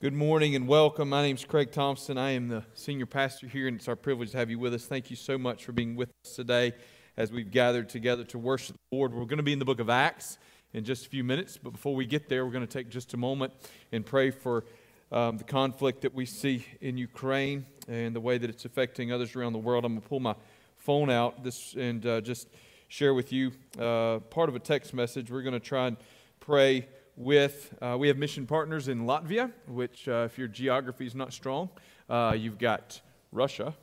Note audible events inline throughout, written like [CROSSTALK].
Good morning and welcome. My name is Craig Thompson. I am the senior pastor here, and it's our privilege to have you with us. Thank you so much for being with us today as we've gathered together to worship the Lord. We're going to be in the book of Acts in just a few minutes, but before we get there, we're going to take just a moment and pray for um, the conflict that we see in Ukraine and the way that it's affecting others around the world. I'm going to pull my phone out this and uh, just share with you uh, part of a text message. We're going to try and pray with, uh, we have mission partners in Latvia, which, uh, if your geography is not strong, uh, you've got Russia,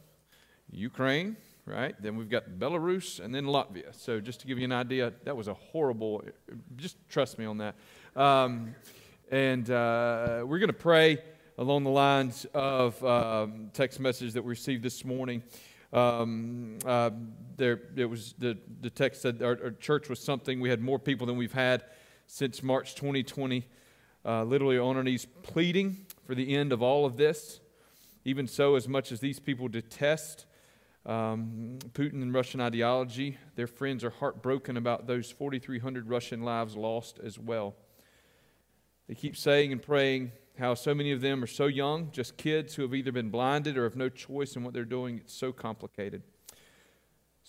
Ukraine, right? Then we've got Belarus and then Latvia. So, just to give you an idea, that was a horrible, just trust me on that. Um, and uh, we're going to pray along the lines of um, text message that we received this morning. Um, uh, there, it was the, the text said our, our church was something. We had more people than we've had since March 2020, uh, literally on our knees pleading for the end of all of this. Even so, as much as these people detest um, Putin and Russian ideology, their friends are heartbroken about those 4,300 Russian lives lost as well. They keep saying and praying how so many of them are so young, just kids who have either been blinded or have no choice in what they're doing. It's so complicated.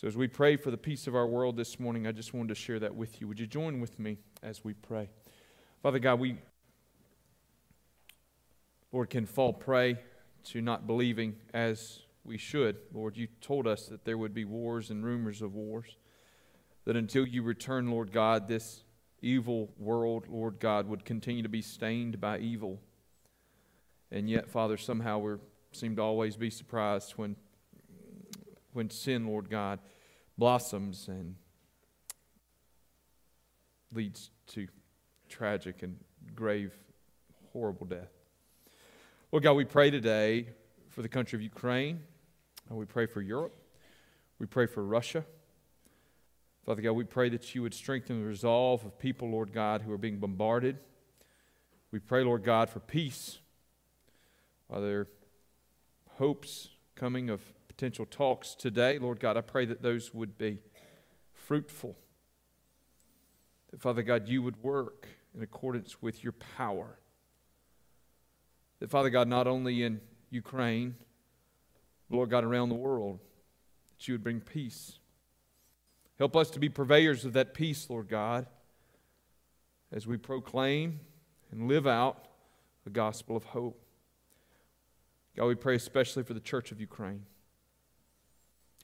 So, as we pray for the peace of our world this morning, I just wanted to share that with you. Would you join with me as we pray? Father God, we, Lord, can fall prey to not believing as we should. Lord, you told us that there would be wars and rumors of wars, that until you return, Lord God, this evil world, Lord God, would continue to be stained by evil. And yet, Father, somehow we seem to always be surprised when when sin, Lord God, blossoms and leads to tragic and grave, horrible death. Lord God, we pray today for the country of Ukraine. Uh, we pray for Europe. We pray for Russia. Father God, we pray that you would strengthen the resolve of people, Lord God, who are being bombarded. We pray, Lord God, for peace. Are there hopes coming of potential talks today. Lord God, I pray that those would be fruitful. That, Father God, you would work in accordance with your power. That, Father God, not only in Ukraine, Lord God, around the world, that you would bring peace. Help us to be purveyors of that peace, Lord God, as we proclaim and live out the gospel of hope. God, we pray especially for the church of Ukraine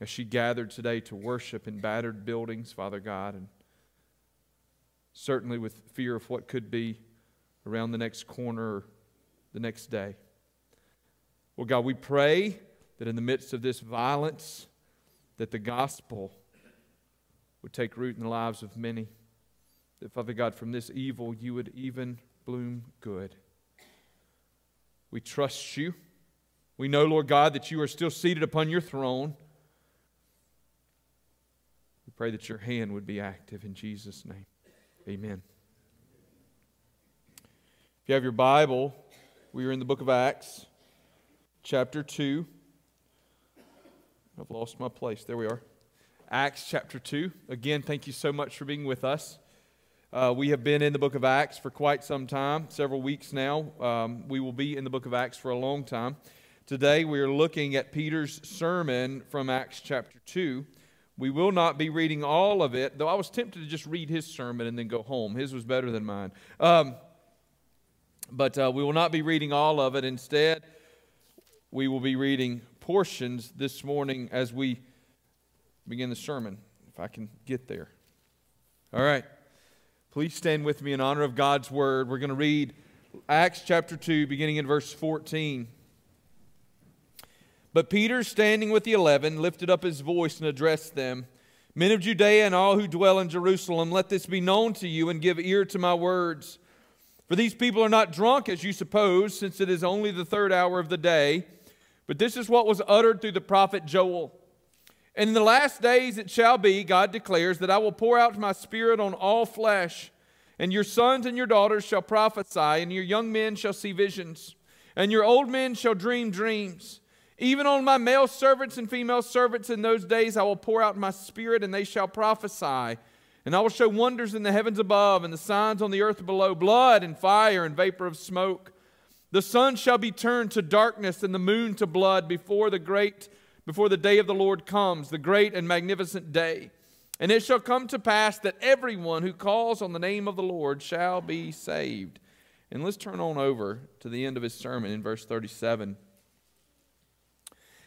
as she gathered today to worship in battered buildings, Father God, and certainly with fear of what could be around the next corner or the next day. Well, God, we pray that in the midst of this violence, that the gospel would take root in the lives of many. That, Father God, from this evil, you would even bloom good. We trust you. We know, Lord God, that you are still seated upon your throne pray that your hand would be active in Jesus' name. Amen. If you have your Bible, we are in the book of Acts, chapter 2. I've lost my place. There we are. Acts chapter 2. Again, thank you so much for being with us. Uh, we have been in the book of Acts for quite some time, several weeks now. Um, we will be in the book of Acts for a long time. Today, we are looking at Peter's sermon from Acts chapter 2. We will not be reading all of it, though I was tempted to just read his sermon and then go home. His was better than mine. Um, but uh, we will not be reading all of it. Instead, we will be reading portions this morning as we begin the sermon, if I can get there. All right. Please stand with me in honor of God's word. We're going to read Acts chapter 2, beginning in verse 14. But Peter, standing with the eleven, lifted up his voice and addressed them Men of Judea and all who dwell in Jerusalem, let this be known to you and give ear to my words. For these people are not drunk as you suppose, since it is only the third hour of the day. But this is what was uttered through the prophet Joel. And in the last days it shall be, God declares, that I will pour out my spirit on all flesh. And your sons and your daughters shall prophesy, and your young men shall see visions, and your old men shall dream dreams. Even on my male servants and female servants in those days I will pour out my spirit, and they shall prophesy. And I will show wonders in the heavens above and the signs on the earth below blood and fire and vapor of smoke. The sun shall be turned to darkness and the moon to blood before the great before the day of the Lord comes, the great and magnificent day. And it shall come to pass that everyone who calls on the name of the Lord shall be saved. And let's turn on over to the end of his sermon in verse 37.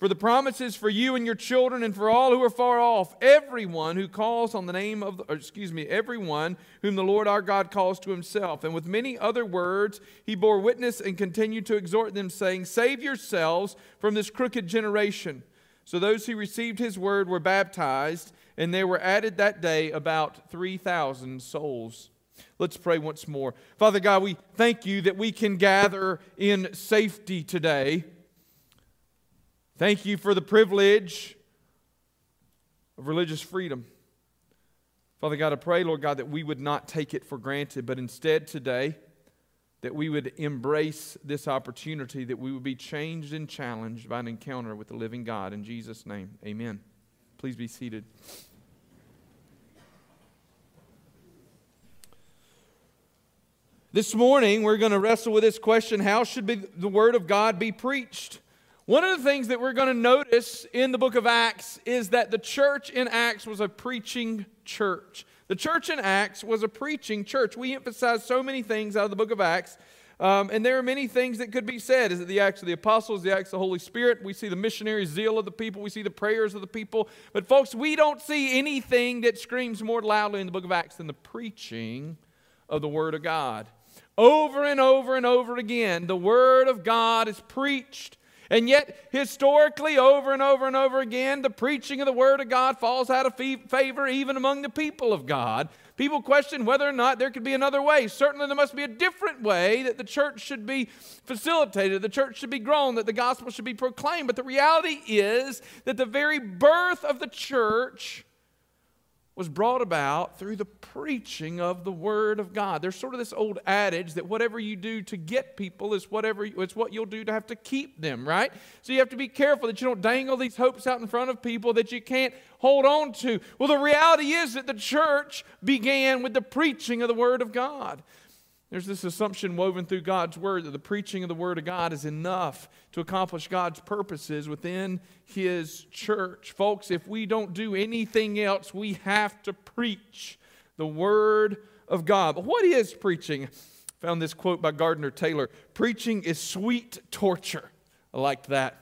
For the promises for you and your children and for all who are far off, everyone who calls on the name of, the, excuse me, everyone whom the Lord our God calls to himself. And with many other words, he bore witness and continued to exhort them, saying, Save yourselves from this crooked generation. So those who received his word were baptized, and there were added that day about 3,000 souls. Let's pray once more. Father God, we thank you that we can gather in safety today. Thank you for the privilege of religious freedom. Father God, I pray, Lord God, that we would not take it for granted, but instead today, that we would embrace this opportunity, that we would be changed and challenged by an encounter with the living God. In Jesus' name, amen. Please be seated. This morning, we're going to wrestle with this question how should the Word of God be preached? One of the things that we're going to notice in the book of Acts is that the church in Acts was a preaching church. The church in Acts was a preaching church. We emphasize so many things out of the book of Acts. Um, and there are many things that could be said. Is it the acts of the apostles, the acts of the Holy Spirit? We see the missionary zeal of the people. We see the prayers of the people. But, folks, we don't see anything that screams more loudly in the book of Acts than the preaching of the Word of God. Over and over and over again, the Word of God is preached. And yet, historically, over and over and over again, the preaching of the Word of God falls out of favor even among the people of God. People question whether or not there could be another way. Certainly, there must be a different way that the church should be facilitated, the church should be grown, that the gospel should be proclaimed. But the reality is that the very birth of the church was brought about through the preaching of the Word of God. There's sort of this old adage that whatever you do to get people is whatever it's what you'll do to have to keep them, right? So you have to be careful that you don't dangle these hopes out in front of people that you can't hold on to. Well, the reality is that the church began with the preaching of the Word of God. There's this assumption woven through God's Word that the preaching of the Word of God is enough to accomplish God's purposes within His church. Folks, if we don't do anything else, we have to preach the Word of God. But what is preaching? I found this quote by Gardner Taylor Preaching is sweet torture. I liked that.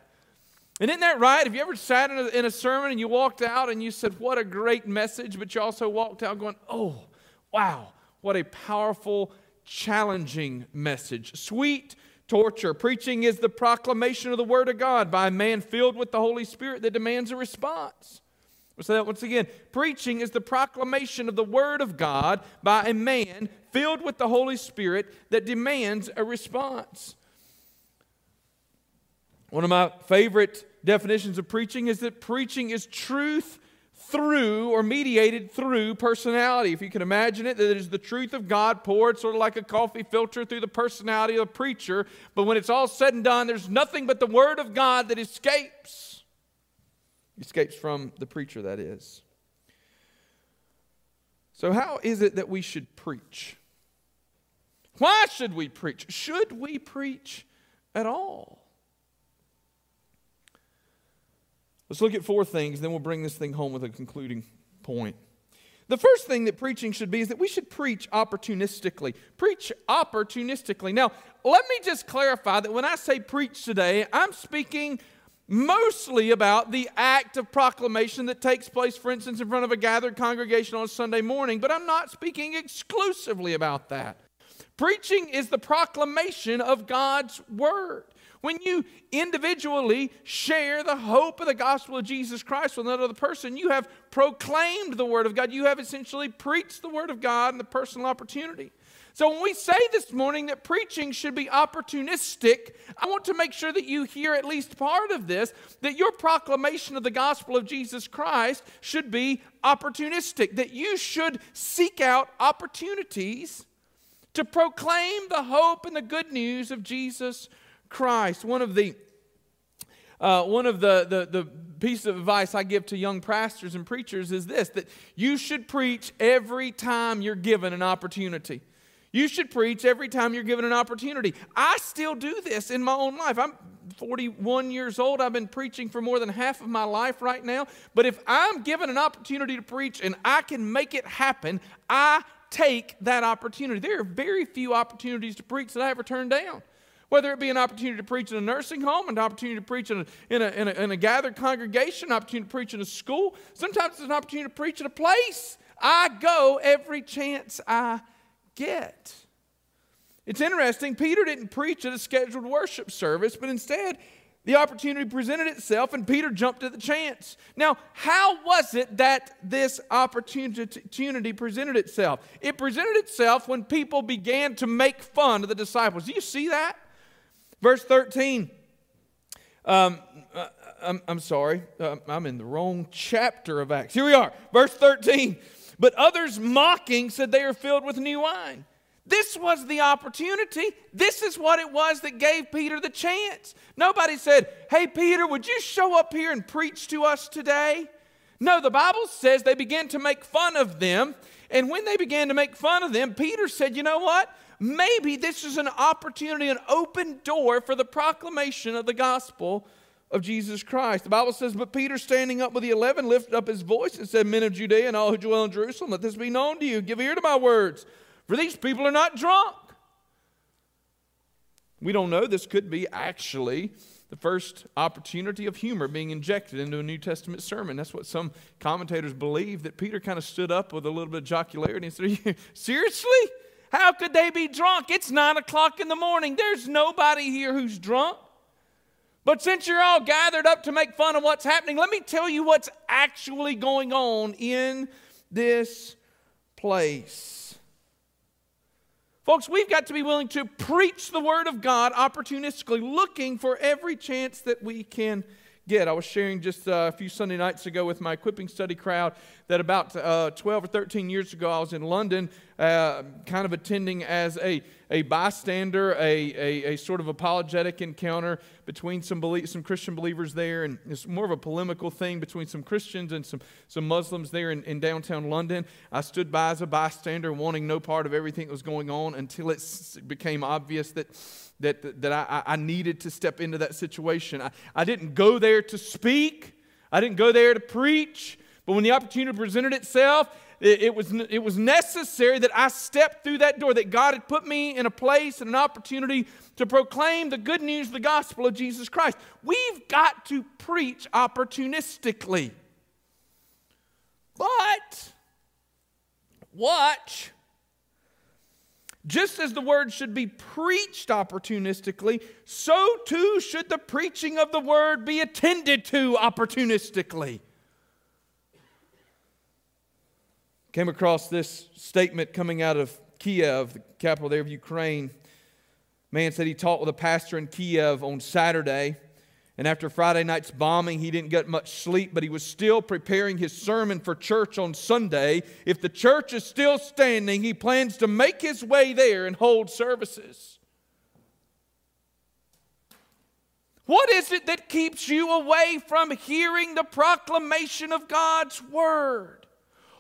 And isn't that right? Have you ever sat in a, in a sermon and you walked out and you said, What a great message, but you also walked out going, Oh, wow, what a powerful challenging message. Sweet torture. Preaching is the proclamation of the Word of God by a man filled with the Holy Spirit that demands a response. We'll say that once again. Preaching is the proclamation of the Word of God by a man filled with the Holy Spirit that demands a response. One of my favorite definitions of preaching is that preaching is truth through or mediated through personality. If you can imagine it, that is the truth of God poured sort of like a coffee filter through the personality of the preacher. But when it's all said and done, there's nothing but the Word of God that escapes. Escapes from the preacher, that is. So, how is it that we should preach? Why should we preach? Should we preach at all? Let's look at four things, then we'll bring this thing home with a concluding point. The first thing that preaching should be is that we should preach opportunistically. Preach opportunistically. Now, let me just clarify that when I say preach today, I'm speaking mostly about the act of proclamation that takes place, for instance, in front of a gathered congregation on a Sunday morning, but I'm not speaking exclusively about that. Preaching is the proclamation of God's word. When you individually share the hope of the gospel of Jesus Christ with another person, you have proclaimed the Word of God. You have essentially preached the Word of God in the personal opportunity. So, when we say this morning that preaching should be opportunistic, I want to make sure that you hear at least part of this that your proclamation of the gospel of Jesus Christ should be opportunistic, that you should seek out opportunities to proclaim the hope and the good news of Jesus Christ. One of the uh, one of the, the, the pieces of advice I give to young pastors and preachers is this that you should preach every time you're given an opportunity. You should preach every time you're given an opportunity. I still do this in my own life. I'm 41 years old. I've been preaching for more than half of my life right now. But if I'm given an opportunity to preach and I can make it happen, I take that opportunity. There are very few opportunities to preach that I ever turn down. Whether it be an opportunity to preach in a nursing home, an opportunity to preach in a, in a, in a, in a gathered congregation, an opportunity to preach in a school, sometimes it's an opportunity to preach in a place. I go every chance I get. It's interesting, Peter didn't preach at a scheduled worship service, but instead, the opportunity presented itself and Peter jumped at the chance. Now, how was it that this opportunity presented itself? It presented itself when people began to make fun of the disciples. Do you see that? Verse 13. Um, uh, I'm, I'm, sorry, uh, I'm in the wrong chapter of Acts. Here we are, verse 13. But others mocking said they are filled with new wine. This was the opportunity. This is what it was that gave Peter the chance. Nobody said, Hey, Peter, would you show up here and preach to us today? No, the Bible says they began to make fun of them. And when they began to make fun of them, Peter said, You know what? Maybe this is an opportunity, an open door for the proclamation of the gospel of Jesus Christ. The Bible says, But Peter, standing up with the eleven, lifted up his voice and said, Men of Judea and all who dwell in Jerusalem, let this be known to you. Give ear to my words, for these people are not drunk. We don't know. This could be actually the first opportunity of humor being injected into a New Testament sermon. That's what some commentators believe, that Peter kind of stood up with a little bit of jocularity and said, [LAUGHS] Seriously? How could they be drunk? It's nine o'clock in the morning. There's nobody here who's drunk. But since you're all gathered up to make fun of what's happening, let me tell you what's actually going on in this place. Folks, we've got to be willing to preach the Word of God opportunistically, looking for every chance that we can get. I was sharing just uh, a few Sunday nights ago with my equipping study crowd that about uh, 12 or 13 years ago, I was in London, uh, kind of attending as a, a bystander, a, a, a sort of apologetic encounter between some, belie- some Christian believers there. And it's more of a polemical thing between some Christians and some, some Muslims there in, in downtown London. I stood by as a bystander, wanting no part of everything that was going on until it became obvious that that, that I, I needed to step into that situation. I, I didn't go there to speak, I didn't go there to preach, but when the opportunity presented itself, it, it, was, it was necessary that I stepped through that door, that God had put me in a place and an opportunity to proclaim the good news the gospel of Jesus Christ. We've got to preach opportunistically. But, watch just as the word should be preached opportunistically, so too should the preaching of the word be attended to opportunistically. Came across this statement coming out of Kiev, the capital there of Ukraine. Man said he taught with a pastor in Kiev on Saturday. And after Friday night's bombing, he didn't get much sleep, but he was still preparing his sermon for church on Sunday. If the church is still standing, he plans to make his way there and hold services. What is it that keeps you away from hearing the proclamation of God's word?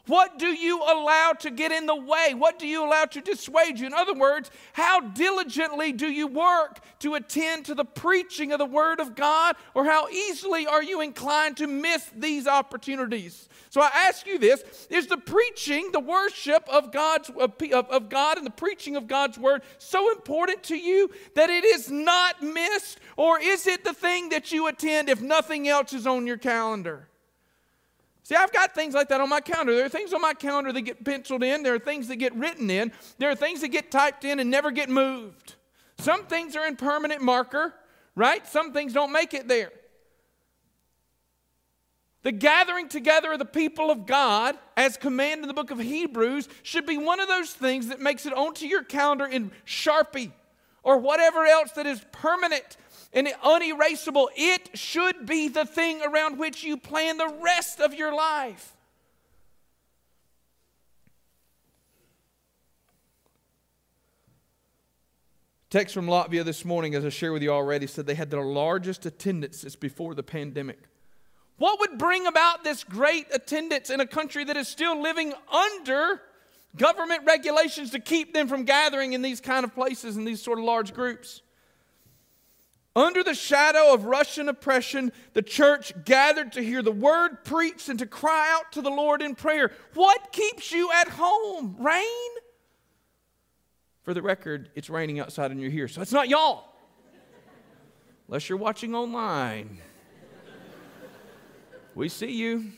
What do you allow to get in the way? What do you allow to dissuade you? In other words, how diligently do you work to attend to the preaching of the Word of God? Or how easily are you inclined to miss these opportunities? So I ask you this Is the preaching, the worship of, God's, of, of God and the preaching of God's Word so important to you that it is not missed? Or is it the thing that you attend if nothing else is on your calendar? See, I've got things like that on my calendar. There are things on my calendar that get penciled in, there are things that get written in, there are things that get typed in and never get moved. Some things are in permanent marker, right? Some things don't make it there. The gathering together of the people of God, as commanded in the book of Hebrews, should be one of those things that makes it onto your calendar in Sharpie or whatever else that is permanent and unerasable. It should be the thing around which you plan the rest of your life. Text from Latvia this morning, as I shared with you already, said they had their largest attendance since before the pandemic. What would bring about this great attendance in a country that is still living under government regulations to keep them from gathering in these kind of places in these sort of large groups? Under the shadow of Russian oppression, the church gathered to hear the word preached and to cry out to the Lord in prayer. What keeps you at home? Rain? For the record, it's raining outside and you're here, so it's not y'all. Unless you're watching online. We see you.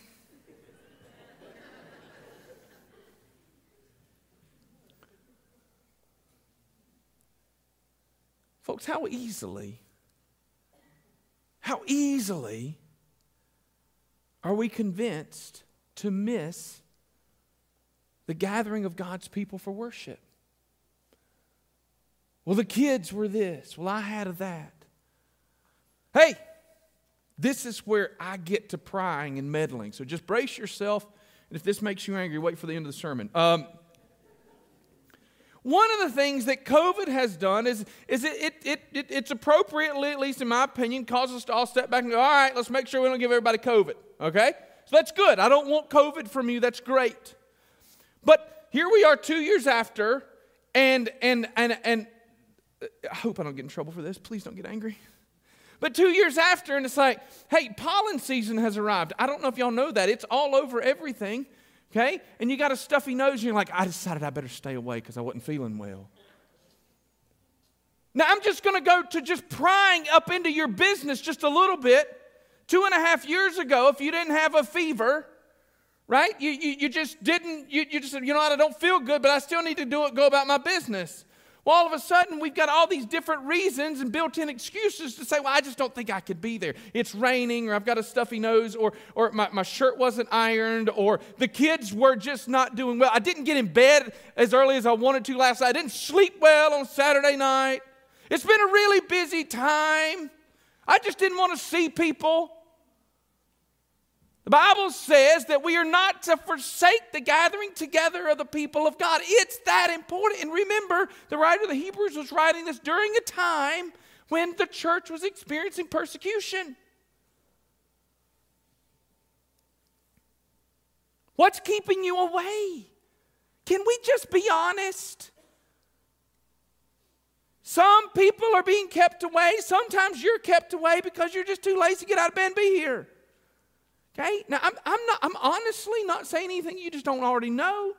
Folks, how easily, easily are we convinced to miss the gathering of God's people for worship? Well, the kids were this. Well, I had that. Hey, this is where I get to prying and meddling. So just brace yourself. And if this makes you angry, wait for the end of the sermon. Um, one of the things that COVID has done is, is it, it, it, it, it's appropriately, at least in my opinion, causes us to all step back and go, all right, let's make sure we don't give everybody COVID, okay? So that's good. I don't want COVID from you. That's great. But here we are two years after, and, and, and, and I hope I don't get in trouble for this. Please don't get angry. But two years after, and it's like, hey, pollen season has arrived. I don't know if y'all know that. It's all over everything, okay? And you got a stuffy nose, and you're like, I decided I better stay away because I wasn't feeling well. Now, I'm just going to go to just prying up into your business just a little bit. Two and a half years ago, if you didn't have a fever, right? You, you, you just didn't, you, you just said, you know what, I don't feel good, but I still need to do it, go about my business. Well, all of a sudden, we've got all these different reasons and built in excuses to say, well, I just don't think I could be there. It's raining, or I've got a stuffy nose, or, or my, my shirt wasn't ironed, or the kids were just not doing well. I didn't get in bed as early as I wanted to last night. I didn't sleep well on Saturday night. It's been a really busy time. I just didn't want to see people. The Bible says that we are not to forsake the gathering together of the people of God. It's that important. And remember, the writer of the Hebrews was writing this during a time when the church was experiencing persecution. What's keeping you away? Can we just be honest? Some people are being kept away. Sometimes you're kept away because you're just too lazy to get out of bed and be here. Okay? Now, I'm, I'm, not, I'm honestly not saying anything you just don't already know.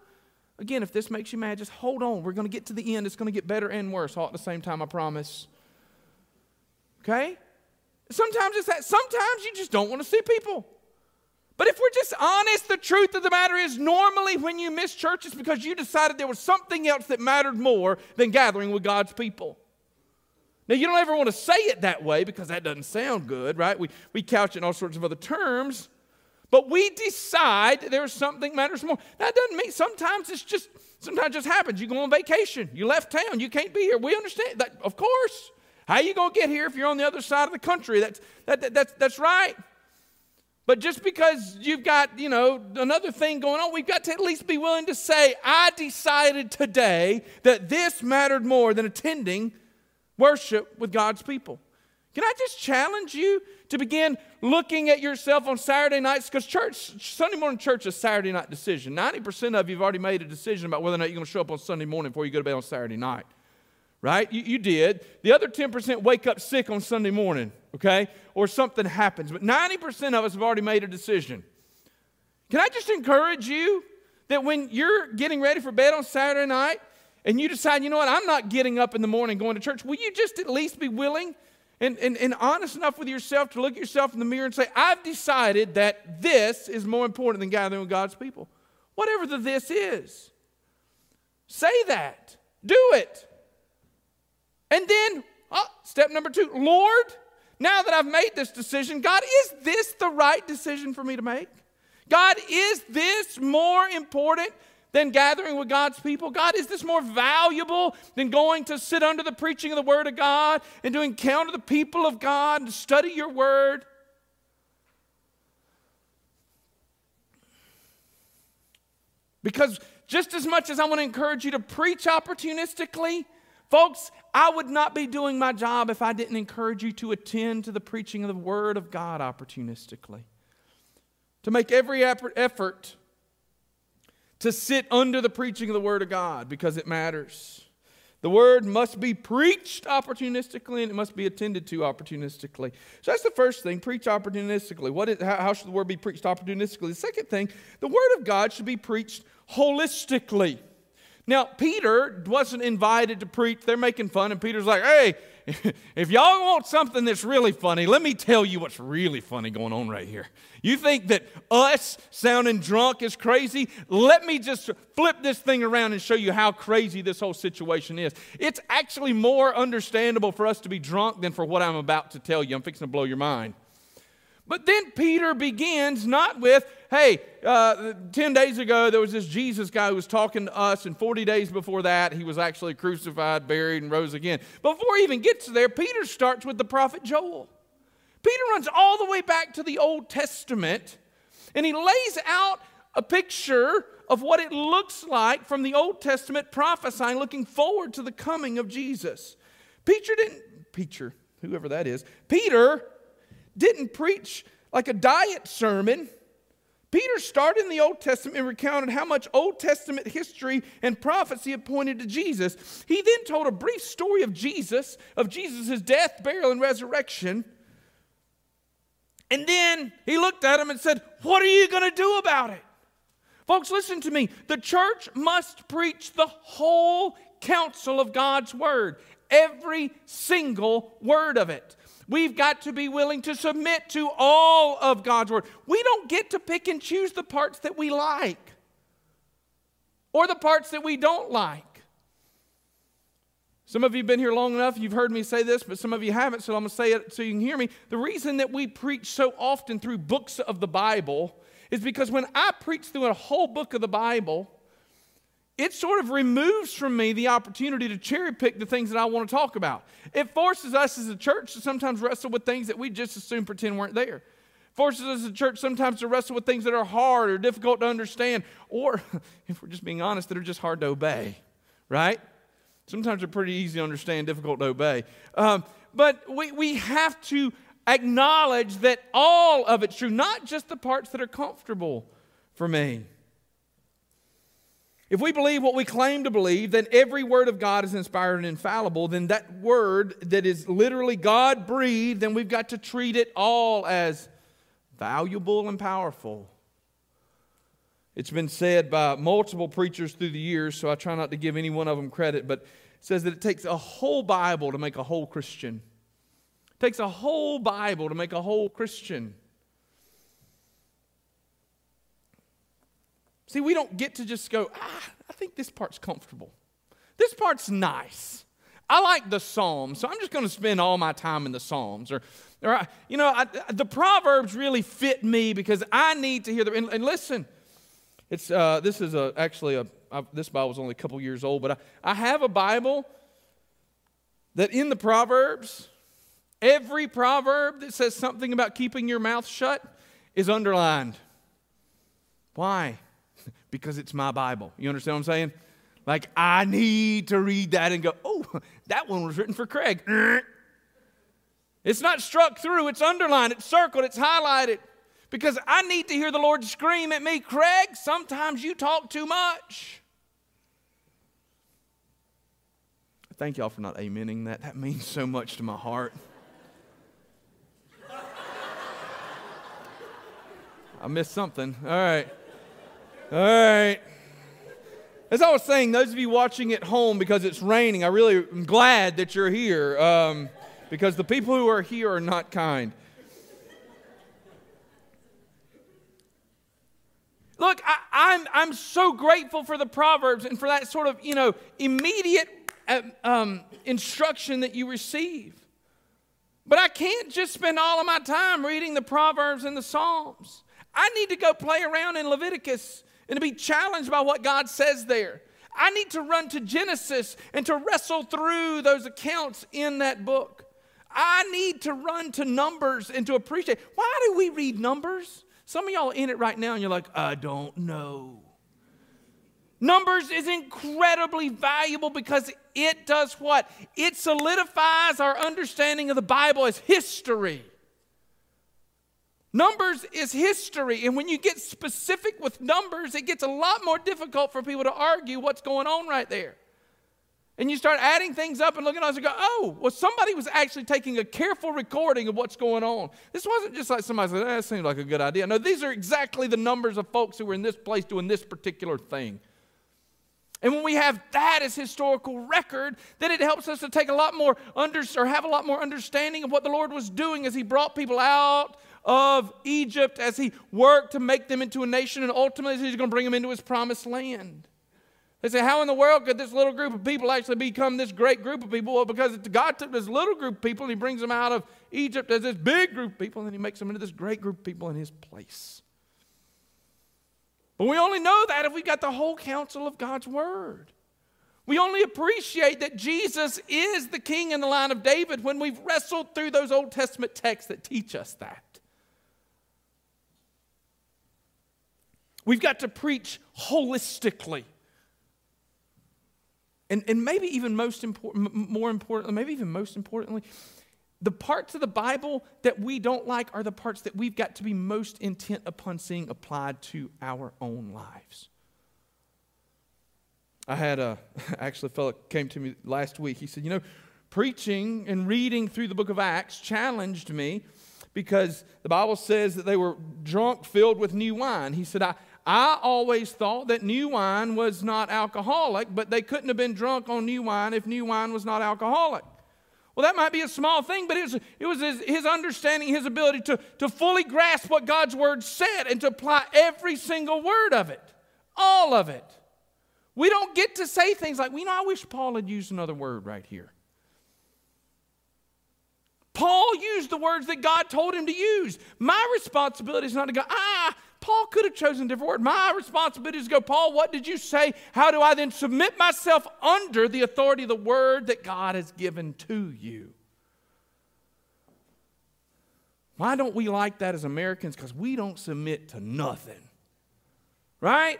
Again, if this makes you mad, just hold on. We're going to get to the end. It's going to get better and worse all at the same time, I promise. Okay? Sometimes it's that. Sometimes you just don't want to see people. But if we're just honest, the truth of the matter is normally when you miss church, it's because you decided there was something else that mattered more than gathering with God's people. Now, you don't ever want to say it that way because that doesn't sound good, right? We, we couch it in all sorts of other terms. But we decide there's something matters more. That doesn't mean sometimes it's just sometimes it just happens. You go on vacation, you left town, you can't be here. We understand that, of course. How you gonna get here if you're on the other side of the country? That's that, that that's that's right. But just because you've got, you know, another thing going on, we've got to at least be willing to say, I decided today that this mattered more than attending worship with God's people. Can I just challenge you to begin looking at yourself on Saturday nights? Because church, Sunday morning church is Saturday night decision. 90% of you have already made a decision about whether or not you're going to show up on Sunday morning before you go to bed on Saturday night. Right? You, you did. The other 10% wake up sick on Sunday morning, okay? Or something happens. But 90% of us have already made a decision. Can I just encourage you that when you're getting ready for bed on Saturday night and you decide, you know what, I'm not getting up in the morning going to church, will you just at least be willing and, and, and honest enough with yourself to look at yourself in the mirror and say, I've decided that this is more important than gathering with God's people. Whatever the this is. Say that. Do it. And then, oh, step number two Lord, now that I've made this decision, God, is this the right decision for me to make? God, is this more important than gathering with God's people? God, is this more valuable than going to sit under the preaching of the Word of God and to encounter the people of God and study your Word? Because just as much as I want to encourage you to preach opportunistically, Folks, I would not be doing my job if I didn't encourage you to attend to the preaching of the Word of God opportunistically. To make every effort to sit under the preaching of the Word of God because it matters. The Word must be preached opportunistically and it must be attended to opportunistically. So that's the first thing preach opportunistically. What is, how, how should the Word be preached opportunistically? The second thing, the Word of God should be preached holistically. Now, Peter wasn't invited to preach. They're making fun, and Peter's like, hey, [LAUGHS] if y'all want something that's really funny, let me tell you what's really funny going on right here. You think that us sounding drunk is crazy? Let me just flip this thing around and show you how crazy this whole situation is. It's actually more understandable for us to be drunk than for what I'm about to tell you. I'm fixing to blow your mind. But then Peter begins not with, hey, uh, 10 days ago there was this Jesus guy who was talking to us, and 40 days before that he was actually crucified, buried, and rose again. Before he even gets there, Peter starts with the prophet Joel. Peter runs all the way back to the Old Testament, and he lays out a picture of what it looks like from the Old Testament prophesying, looking forward to the coming of Jesus. Peter didn't, Peter, whoever that is, Peter didn't preach like a diet sermon. Peter started in the Old Testament and recounted how much Old Testament history and prophecy had pointed to Jesus. He then told a brief story of Jesus, of Jesus' death, burial, and resurrection. And then he looked at him and said, What are you going to do about it? Folks, listen to me. The church must preach the whole counsel of God's word, every single word of it. We've got to be willing to submit to all of God's word. We don't get to pick and choose the parts that we like or the parts that we don't like. Some of you have been here long enough, you've heard me say this, but some of you haven't, so I'm going to say it so you can hear me. The reason that we preach so often through books of the Bible is because when I preach through a whole book of the Bible, it sort of removes from me the opportunity to cherry pick the things that I want to talk about. It forces us as a church to sometimes wrestle with things that we just assume pretend weren't there. Forces us as a church sometimes to wrestle with things that are hard or difficult to understand, or [LAUGHS] if we're just being honest, that are just hard to obey, right? Sometimes they're pretty easy to understand, difficult to obey. Um, but we, we have to acknowledge that all of it's true, not just the parts that are comfortable for me. If we believe what we claim to believe, then every word of God is inspired and infallible, then that word that is literally God breathed, then we've got to treat it all as valuable and powerful. It's been said by multiple preachers through the years, so I try not to give any one of them credit, but it says that it takes a whole Bible to make a whole Christian. It takes a whole Bible to make a whole Christian. See, we don't get to just go, ah, I think this part's comfortable. This part's nice. I like the Psalms, so I'm just going to spend all my time in the Psalms. Or, or you know, I, the Proverbs really fit me because I need to hear them. And, and listen, it's, uh, this is a, actually, a, I, this Bible is only a couple years old, but I, I have a Bible that in the Proverbs, every proverb that says something about keeping your mouth shut is underlined. Why? [LAUGHS] because it's my Bible. You understand what I'm saying? Like, I need to read that and go, oh, [LAUGHS] that one was written for Craig. [LAUGHS] It's not struck through, it's underlined, it's circled, it's highlighted. Because I need to hear the Lord scream at me, Craig, sometimes you talk too much. Thank y'all for not amening that. That means so much to my heart. I missed something. All right. All right. As I was saying, those of you watching at home because it's raining, I really am glad that you're here um, because the people who are here are not kind. Look, I, am I'm, I'm so grateful for the Proverbs and for that sort of, you know, immediate uh, um, instruction that you receive. But I can't just spend all of my time reading the Proverbs and the Psalms. I need to go play around in Leviticus and to be challenged by what God says there. I need to run to Genesis and to wrestle through those accounts in that book. I need to run to Numbers and to appreciate. Why do we read Numbers? Some of y'all in it right now and you're like, I don't know. Numbers is incredibly valuable because it does what? It solidifies our understanding of the Bible as history. Numbers is history, and when you get specific with numbers, it gets a lot more difficult for people to argue what's going on right there. And you start adding things up and looking at us and go, oh, well, somebody was actually taking a careful recording of what's going on. This wasn't just like somebody said, eh, that seemed like a good idea. No, these are exactly the numbers of folks who were in this place doing this particular thing. And when we have that as historical record, then it helps us to take a lot more under or have a lot more understanding of what the Lord was doing as He brought people out of Egypt, as He worked to make them into a nation, and ultimately He's going to bring them into His promised land. They say, How in the world could this little group of people actually become this great group of people? Well, because God took this little group of people and He brings them out of Egypt as this big group of people, and then He makes them into this great group of people in His place. But we only know that if we've got the whole counsel of God's Word. We only appreciate that Jesus is the king in the line of David when we've wrestled through those Old Testament texts that teach us that. We've got to preach holistically. And, and maybe even most important, more importantly, maybe even most importantly, the parts of the Bible that we don't like are the parts that we've got to be most intent upon seeing applied to our own lives. I had a, [LAUGHS] actually, a fellow came to me last week. He said, You know, preaching and reading through the book of Acts challenged me because the Bible says that they were drunk, filled with new wine. He said, I, I always thought that new wine was not alcoholic, but they couldn't have been drunk on new wine if new wine was not alcoholic. Well, that might be a small thing, but it was, it was his, his, understanding, his ability to, to fully grasp what God's word said and to apply every single word of it, all of it. We don't get to say things like, you know, I wish Paul had used another word right here. Paul used the words that God told him to use. My responsibility is not to go, ah, Paul could have chosen a different word. My responsibility is to go, Paul, what did you say? How do I then submit myself under the authority of the word that God has given to you? Why don't we like that as Americans? Because we don't submit to nothing. Right?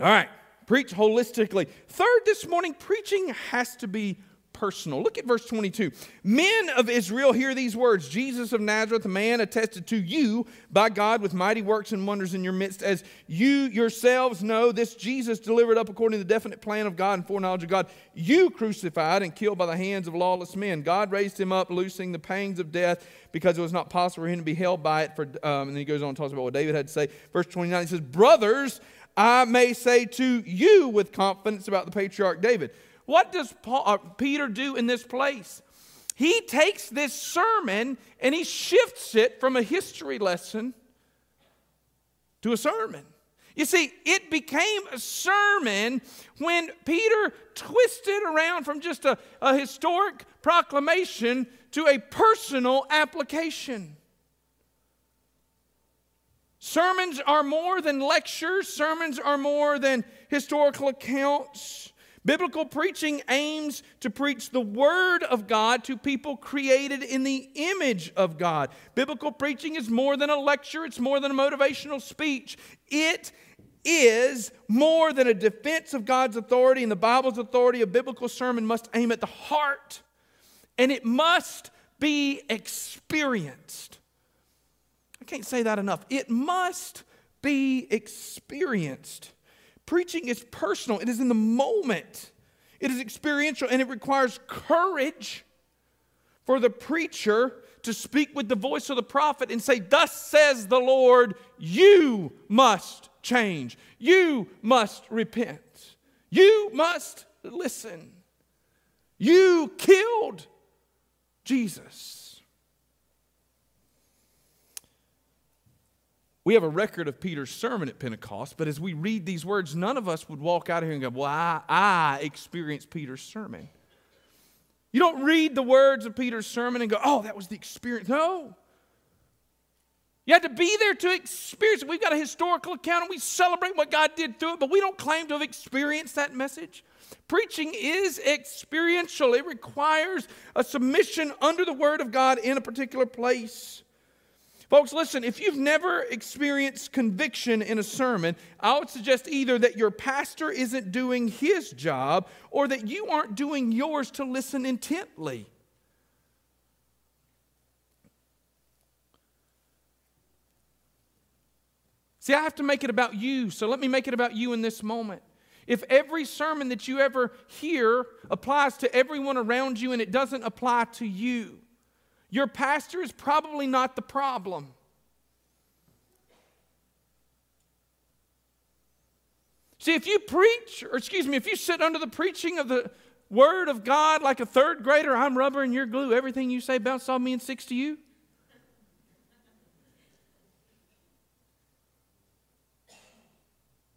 All right. Preach holistically. Third, this morning, preaching has to be personal. Look at verse 22. Men of Israel, hear these words Jesus of Nazareth, a man attested to you by God with mighty works and wonders in your midst, as you yourselves know, this Jesus delivered up according to the definite plan of God and foreknowledge of God, you crucified and killed by the hands of lawless men. God raised him up, loosing the pangs of death because it was not possible for him to be held by it. For, um, and then he goes on and talks about what David had to say. Verse 29, he says, Brothers, I may say to you with confidence about the patriarch David. What does Paul, uh, Peter do in this place? He takes this sermon and he shifts it from a history lesson to a sermon. You see, it became a sermon when Peter twisted around from just a, a historic proclamation to a personal application. Sermons are more than lectures, sermons are more than historical accounts. Biblical preaching aims to preach the Word of God to people created in the image of God. Biblical preaching is more than a lecture, it's more than a motivational speech. It is more than a defense of God's authority, and the Bible's authority. A biblical sermon must aim at the heart, and it must be experienced. I can't say that enough. It must be experienced. Preaching is personal, it is in the moment, it is experiential, and it requires courage for the preacher to speak with the voice of the prophet and say, Thus says the Lord, you must change, you must repent, you must listen. You killed Jesus. We have a record of Peter's sermon at Pentecost, but as we read these words, none of us would walk out of here and go, Well, I, I experienced Peter's sermon. You don't read the words of Peter's sermon and go, Oh, that was the experience. No. You had to be there to experience it. We've got a historical account and we celebrate what God did through it, but we don't claim to have experienced that message. Preaching is experiential, it requires a submission under the Word of God in a particular place. Folks, listen, if you've never experienced conviction in a sermon, I would suggest either that your pastor isn't doing his job or that you aren't doing yours to listen intently. See, I have to make it about you, so let me make it about you in this moment. If every sermon that you ever hear applies to everyone around you and it doesn't apply to you, your pastor is probably not the problem. See, if you preach, or excuse me, if you sit under the preaching of the Word of God like a third grader, I'm rubber and you're glue, everything you say bounce off me and sticks to you.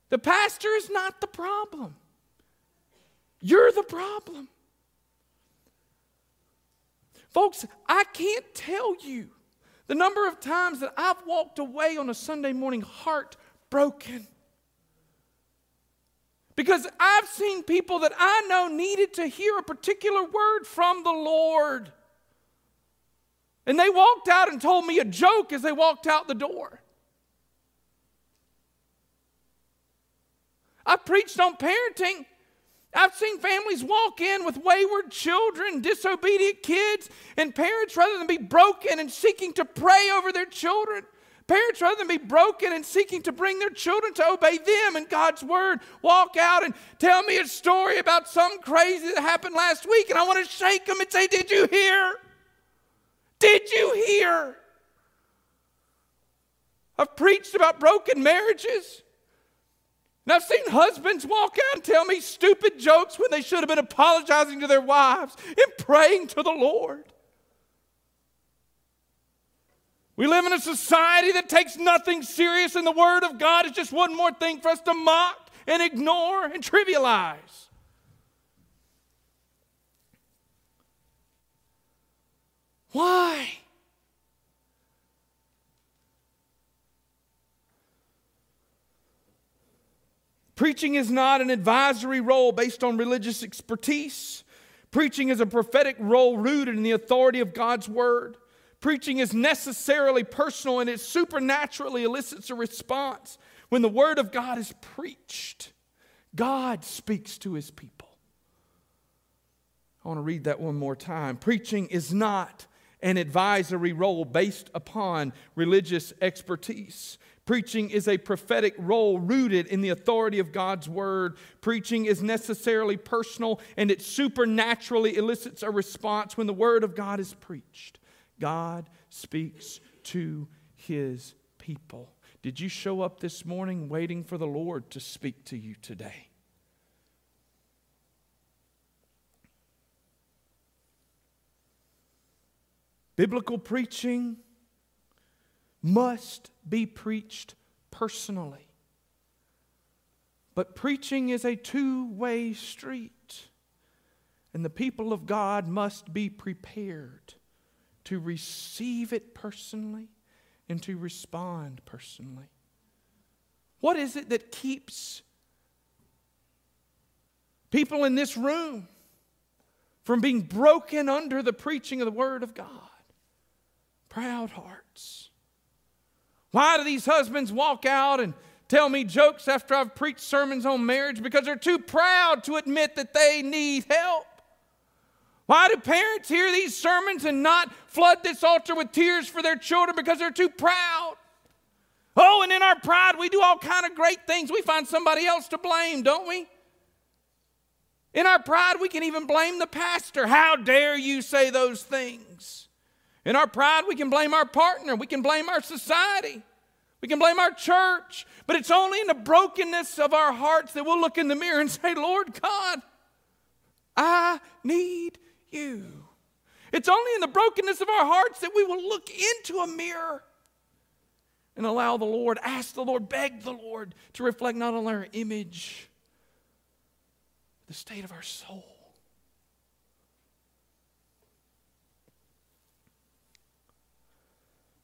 The pastor is not the problem. You're the problem. Folks, I can't tell you the number of times that I've walked away on a Sunday morning heartbroken. Because I've seen people that I know needed to hear a particular word from the Lord. And they walked out and told me a joke as they walked out the door. I preached on parenting I've seen families walk in with wayward children, disobedient kids, and parents, rather than be broken and seeking to pray over their children, parents, rather than be broken and seeking to bring their children to obey them and God's word, walk out and tell me a story about some crazy that happened last week, and I want to shake them and say, Did you hear? Did you hear? I've preached about broken marriages. And I've seen husbands walk out and tell me stupid jokes when they should have been apologizing to their wives and praying to the Lord. We live in a society that takes nothing serious, and the Word of God is just one more thing for us to mock and ignore and trivialize. Why? Preaching is not an advisory role based on religious expertise. Preaching is a prophetic role rooted in the authority of God's word. Preaching is necessarily personal and it supernaturally elicits a response. When the word of God is preached, God speaks to his people. I want to read that one more time. Preaching is not an advisory role based upon religious expertise. Preaching is a prophetic role rooted in the authority of God's word. Preaching is necessarily personal and it supernaturally elicits a response when the word of God is preached. God speaks to his people. Did you show up this morning waiting for the Lord to speak to you today? Biblical preaching must be preached personally. But preaching is a two way street, and the people of God must be prepared to receive it personally and to respond personally. What is it that keeps people in this room from being broken under the preaching of the Word of God? Proud hearts. Why do these husbands walk out and tell me jokes after I've preached sermons on marriage? Because they're too proud to admit that they need help. Why do parents hear these sermons and not flood this altar with tears for their children because they're too proud? Oh, and in our pride, we do all kind of great things. We find somebody else to blame, don't we? In our pride, we can even blame the pastor. How dare you say those things? In our pride, we can blame our partner, we can blame our society, we can blame our church, but it's only in the brokenness of our hearts that we'll look in the mirror and say, Lord God, I need you. It's only in the brokenness of our hearts that we will look into a mirror and allow the Lord, ask the Lord, beg the Lord to reflect not only our image, the state of our soul.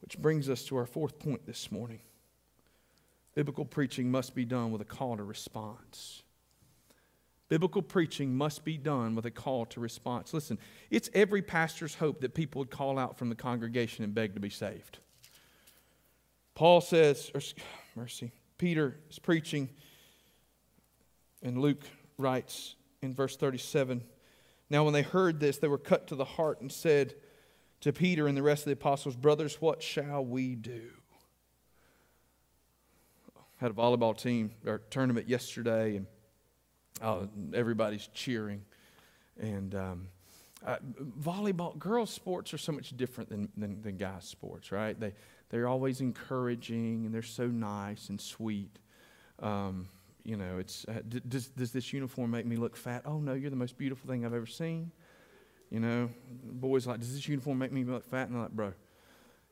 Which brings us to our fourth point this morning. Biblical preaching must be done with a call to response. Biblical preaching must be done with a call to response. Listen, it's every pastor's hope that people would call out from the congregation and beg to be saved. Paul says, or, mercy, Peter is preaching, and Luke writes in verse 37 Now, when they heard this, they were cut to the heart and said to Peter and the rest of the apostles, Brothers, what shall we do? Had a volleyball team or tournament yesterday, and uh, everybody's cheering. And um, uh, volleyball, girls' sports are so much different than, than, than guys' sports, right? They, they're always encouraging and they're so nice and sweet. Um, you know, it's, uh, d- does, does this uniform make me look fat? Oh, no, you're the most beautiful thing I've ever seen. You know, boys like, does this uniform make me look fat? And I'm like, bro,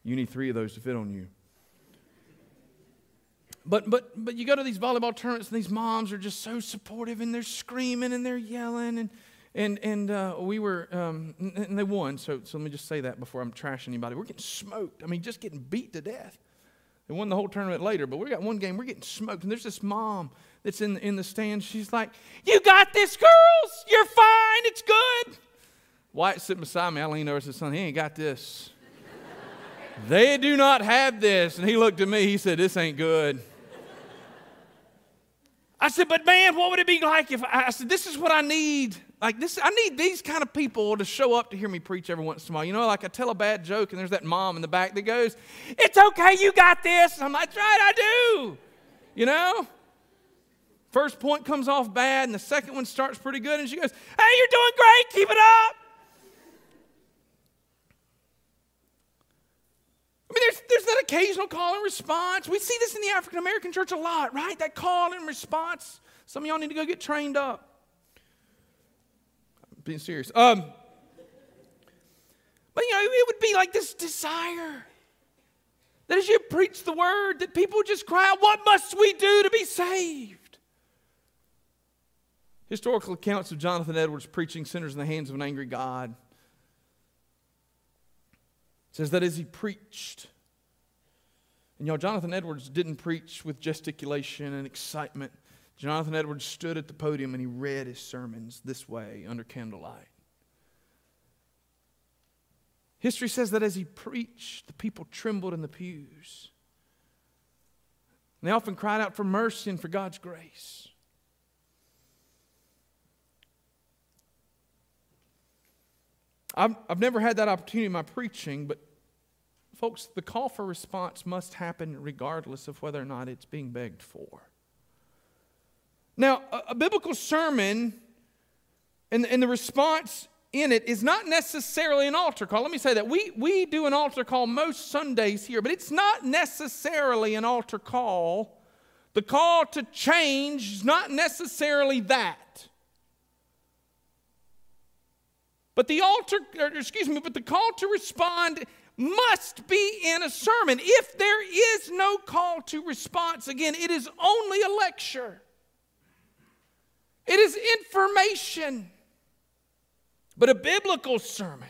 you need three of those to fit on you. But, but, but you go to these volleyball tournaments and these moms are just so supportive and they're screaming and they're yelling and, and, and uh, we were, um, and they won. So, so let me just say that before I'm trashing anybody. We're getting smoked. I mean, just getting beat to death. They won the whole tournament later, but we got one game, we're getting smoked. And there's this mom that's in, in the stands. She's like, You got this, girls. You're fine. It's good. Wyatt sitting beside me. I leaned over and said, Son, he ain't got this. [LAUGHS] they do not have this. And he looked at me. He said, This ain't good. I said, But man, what would it be like if I, I said, This is what I need. Like this, I need these kind of people to show up to hear me preach every once in a while. You know, like I tell a bad joke, and there's that mom in the back that goes, "It's okay, you got this." and I'm like, "That's right, I do." You know. First point comes off bad, and the second one starts pretty good, and she goes, "Hey, you're doing great. Keep it up." I mean, there's, there's that occasional call and response. We see this in the African American church a lot, right? That call and response. Some of y'all need to go get trained up being serious. Um, but you know, it would be like this desire that as you preach the word, that people just cry out, What must we do to be saved? Historical accounts of Jonathan Edwards preaching sinners in the hands of an angry God says that as he preached, and y'all, Jonathan Edwards didn't preach with gesticulation and excitement. Jonathan Edwards stood at the podium and he read his sermons this way under candlelight. History says that as he preached, the people trembled in the pews. And they often cried out for mercy and for God's grace. I've, I've never had that opportunity in my preaching, but folks, the call for response must happen regardless of whether or not it's being begged for. Now, a, a biblical sermon and, and the response in it is not necessarily an altar call. Let me say that. We, we do an altar call most Sundays here, but it's not necessarily an altar call. The call to change is not necessarily that. But the altar, excuse me, but the call to respond must be in a sermon. If there is no call to response, again, it is only a lecture. It is information. But a biblical sermon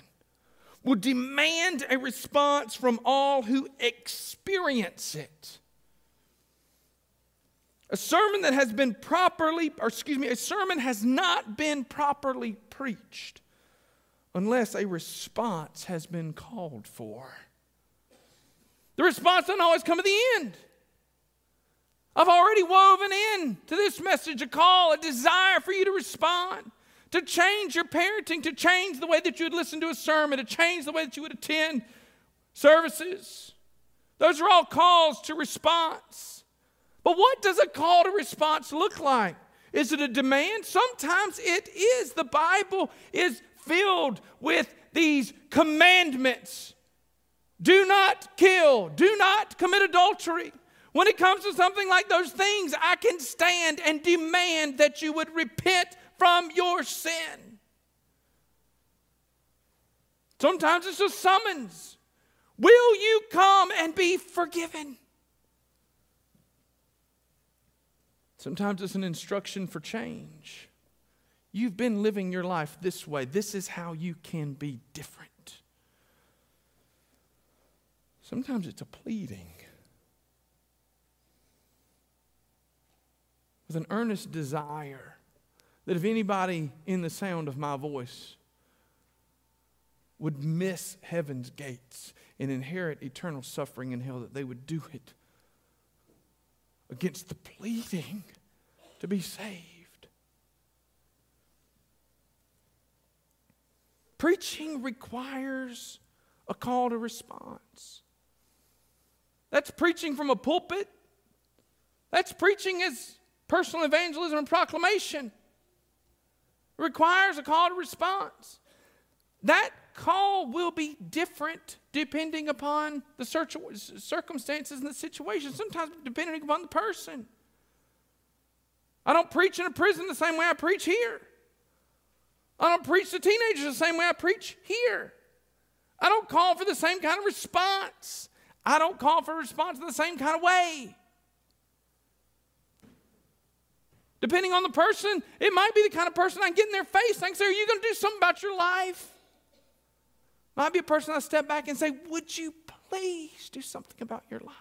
will demand a response from all who experience it. A sermon that has been properly, or excuse me, a sermon has not been properly preached unless a response has been called for. The response doesn't always come at the end. I've already woven in to this message a call, a desire for you to respond, to change your parenting, to change the way that you would listen to a sermon, to change the way that you would attend services. Those are all calls to response. But what does a call to response look like? Is it a demand? Sometimes it is. The Bible is filled with these commandments. Do not kill, do not commit adultery. When it comes to something like those things, I can stand and demand that you would repent from your sin. Sometimes it's a summons. Will you come and be forgiven? Sometimes it's an instruction for change. You've been living your life this way. This is how you can be different. Sometimes it's a pleading. with an earnest desire that if anybody in the sound of my voice would miss heaven's gates and inherit eternal suffering in hell, that they would do it against the pleading to be saved. Preaching requires a call to response. That's preaching from a pulpit. That's preaching as personal evangelism and proclamation. It requires a call to response. That call will be different depending upon the circumstances and the situation, sometimes depending upon the person. I don't preach in a prison the same way I preach here. I don't preach to teenagers the same way I preach here. I don't call for the same kind of response. I don't call for a response in the same kind of way. Depending on the person, it might be the kind of person I get in their face. Can say, Are you going to do something about your life? Might be a person I step back and say, Would you please do something about your life?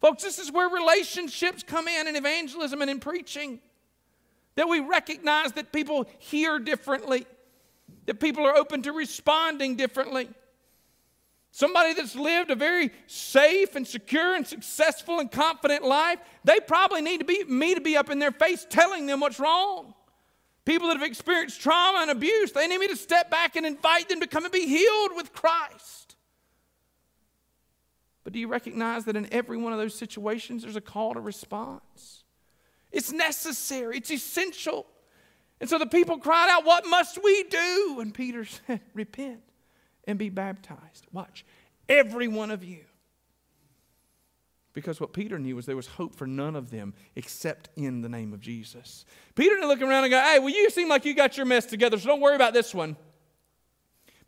Folks, this is where relationships come in in evangelism and in preaching. That we recognize that people hear differently, that people are open to responding differently. Somebody that's lived a very safe and secure and successful and confident life, they probably need to be me to be up in their face telling them what's wrong. People that have experienced trauma and abuse, they need me to step back and invite them to come and be healed with Christ. But do you recognize that in every one of those situations, there's a call to response? It's necessary, it's essential. And so the people cried out, What must we do? And Peter [LAUGHS] said, Repent and be baptized. Watch, every one of you. Because what Peter knew was there was hope for none of them except in the name of Jesus. Peter didn't look around and go, Hey, well, you seem like you got your mess together, so don't worry about this one.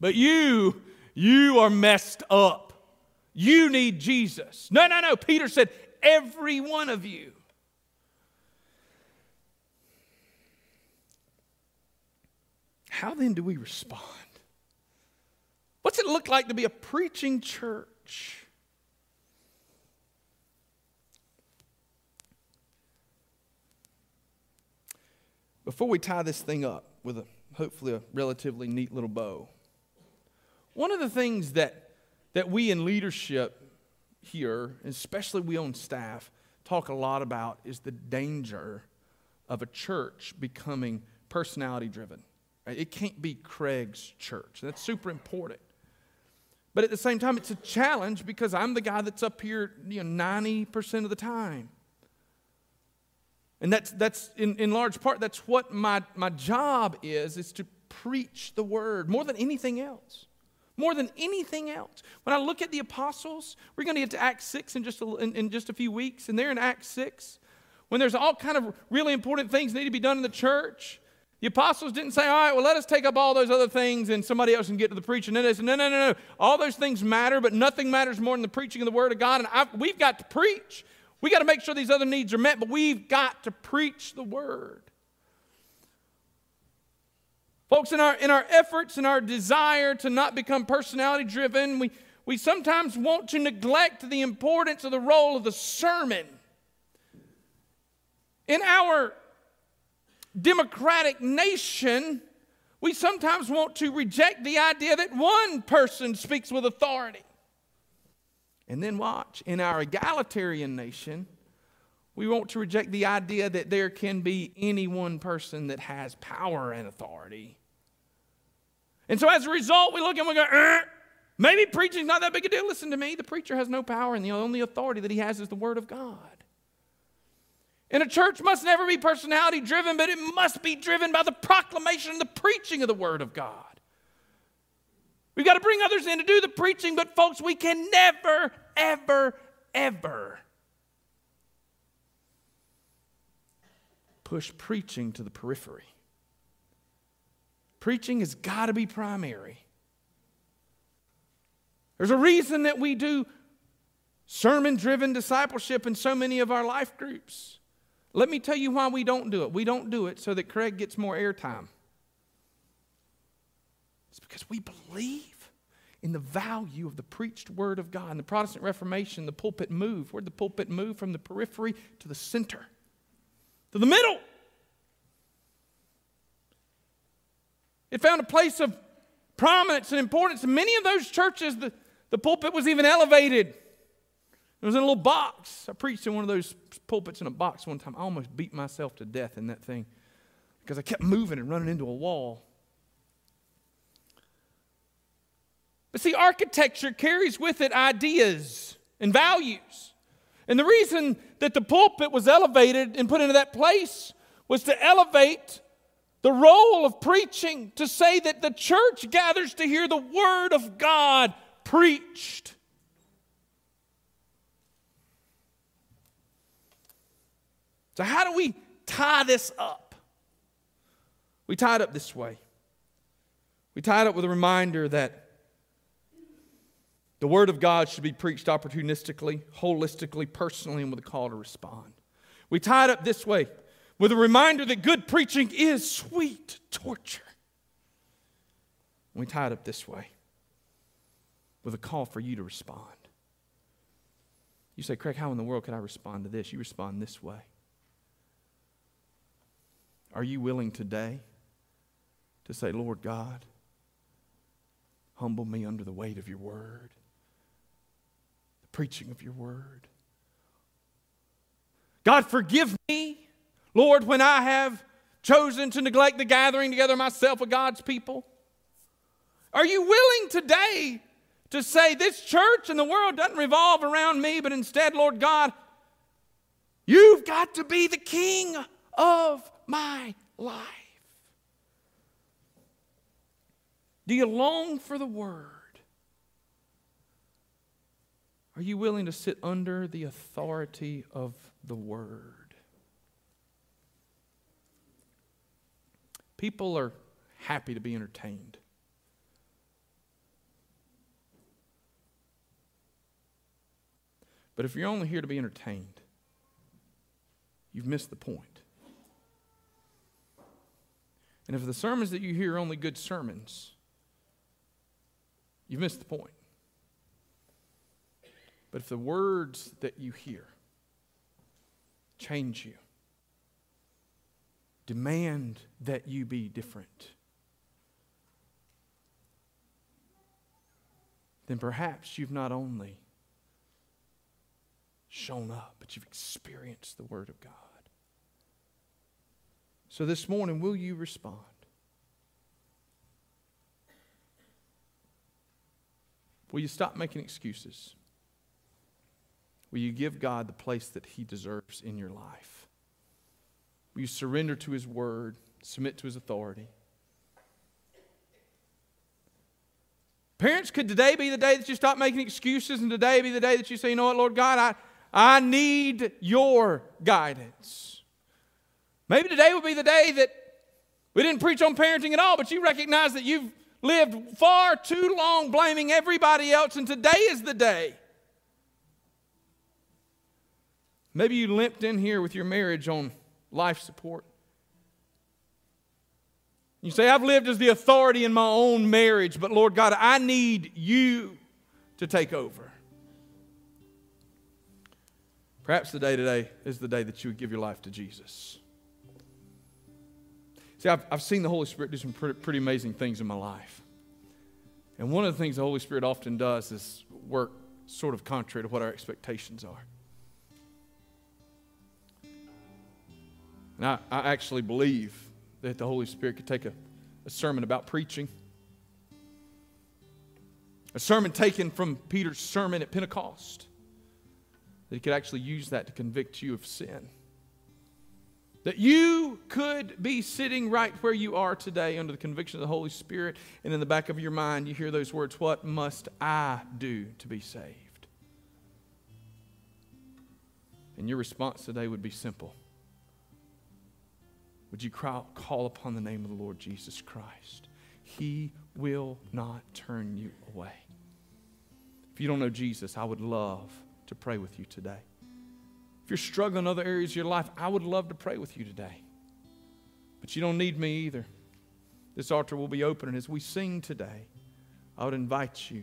But you, you are messed up. You need Jesus. No, no, no. Peter said, Every one of you. How then do we respond? What's it look like to be a preaching church? Before we tie this thing up with a hopefully a relatively neat little bow, one of the things that, that we in leadership here, especially we on staff, talk a lot about is the danger of a church becoming personality driven. It can't be Craig's church. That's super important. But at the same time, it's a challenge because I'm the guy that's up here you know, 90% of the time. And that's, that's in, in large part, that's what my, my job is, is to preach the word more than anything else. More than anything else. When I look at the apostles, we're going to get to Acts 6 in just a, in, in just a few weeks, and they're in Acts 6. When there's all kind of really important things need to be done in the church, the apostles didn't say, all right, well, let us take up all those other things and somebody else can get to the preaching. And they said, no, no, no, no. All those things matter, but nothing matters more than the preaching of the Word of God. And I, we've got to preach. We got to make sure these other needs are met, but we've got to preach the Word. Folks, in our, in our efforts and our desire to not become personality driven, we, we sometimes want to neglect the importance of the role of the sermon. In our democratic nation, we sometimes want to reject the idea that one person speaks with authority. And then watch, in our egalitarian nation, we want to reject the idea that there can be any one person that has power and authority. And so as a result, we look and we go, eh, maybe preaching's not that big a deal. Listen to me, the preacher has no power, and the only authority that he has is the Word of God. And a church must never be personality driven, but it must be driven by the proclamation and the preaching of the Word of God. We've got to bring others in to do the preaching, but folks, we can never, ever, ever push preaching to the periphery. Preaching has got to be primary. There's a reason that we do sermon driven discipleship in so many of our life groups. Let me tell you why we don't do it. We don't do it so that Craig gets more airtime. It's because we believe in the value of the preached word of God. In the Protestant Reformation, the pulpit moved. Where'd the pulpit move? From the periphery to the center, to the middle. It found a place of prominence and importance. In many of those churches, the, the pulpit was even elevated. It was in a little box. I preached in one of those pulpits in a box one time. I almost beat myself to death in that thing because I kept moving and running into a wall. But see, architecture carries with it ideas and values. And the reason that the pulpit was elevated and put into that place was to elevate the role of preaching, to say that the church gathers to hear the word of God preached. So, how do we tie this up? We tie it up this way. We tie it up with a reminder that the Word of God should be preached opportunistically, holistically, personally, and with a call to respond. We tie it up this way with a reminder that good preaching is sweet torture. We tie it up this way with a call for you to respond. You say, Craig, how in the world could I respond to this? You respond this way. Are you willing today to say, Lord God, humble me under the weight of your word? The preaching of your word. God, forgive me, Lord, when I have chosen to neglect the gathering together myself with God's people. Are you willing today to say this church and the world doesn't revolve around me, but instead, Lord God, you've got to be the king of my life? Do you long for the word? Are you willing to sit under the authority of the Word? People are happy to be entertained. But if you're only here to be entertained, you've missed the point. And if the sermons that you hear are only good sermons, you've missed the point. But if the words that you hear change you, demand that you be different, then perhaps you've not only shown up, but you've experienced the Word of God. So this morning, will you respond? Will you stop making excuses? Will you give God the place that He deserves in your life? Will you surrender to His word, submit to His authority? Parents, could today be the day that you stop making excuses and today be the day that you say, you know what, Lord God, I, I need your guidance. Maybe today would be the day that we didn't preach on parenting at all, but you recognize that you've lived far too long blaming everybody else, and today is the day Maybe you limped in here with your marriage on life support. You say, I've lived as the authority in my own marriage, but Lord God, I need you to take over. Perhaps the day today is the day that you would give your life to Jesus. See, I've, I've seen the Holy Spirit do some pretty, pretty amazing things in my life. And one of the things the Holy Spirit often does is work sort of contrary to what our expectations are. And I, I actually believe that the Holy Spirit could take a, a sermon about preaching, a sermon taken from Peter's sermon at Pentecost, that he could actually use that to convict you of sin. That you could be sitting right where you are today under the conviction of the Holy Spirit, and in the back of your mind, you hear those words, What must I do to be saved? And your response today would be simple would you call upon the name of the Lord Jesus Christ? He will not turn you away. If you don't know Jesus, I would love to pray with you today. If you're struggling in other areas of your life, I would love to pray with you today. But you don't need me either. This altar will be open, and as we sing today, I would invite you,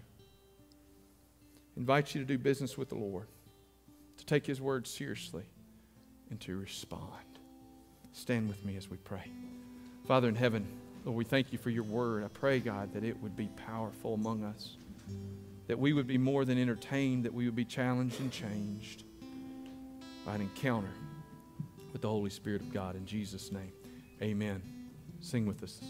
invite you to do business with the Lord, to take His word seriously, and to respond. Stand with me as we pray. Father in heaven, Lord, we thank you for your word. I pray, God, that it would be powerful among us. that we would be more than entertained, that we would be challenged and changed by an encounter with the Holy Spirit of God. In Jesus' name, amen. Sing with us.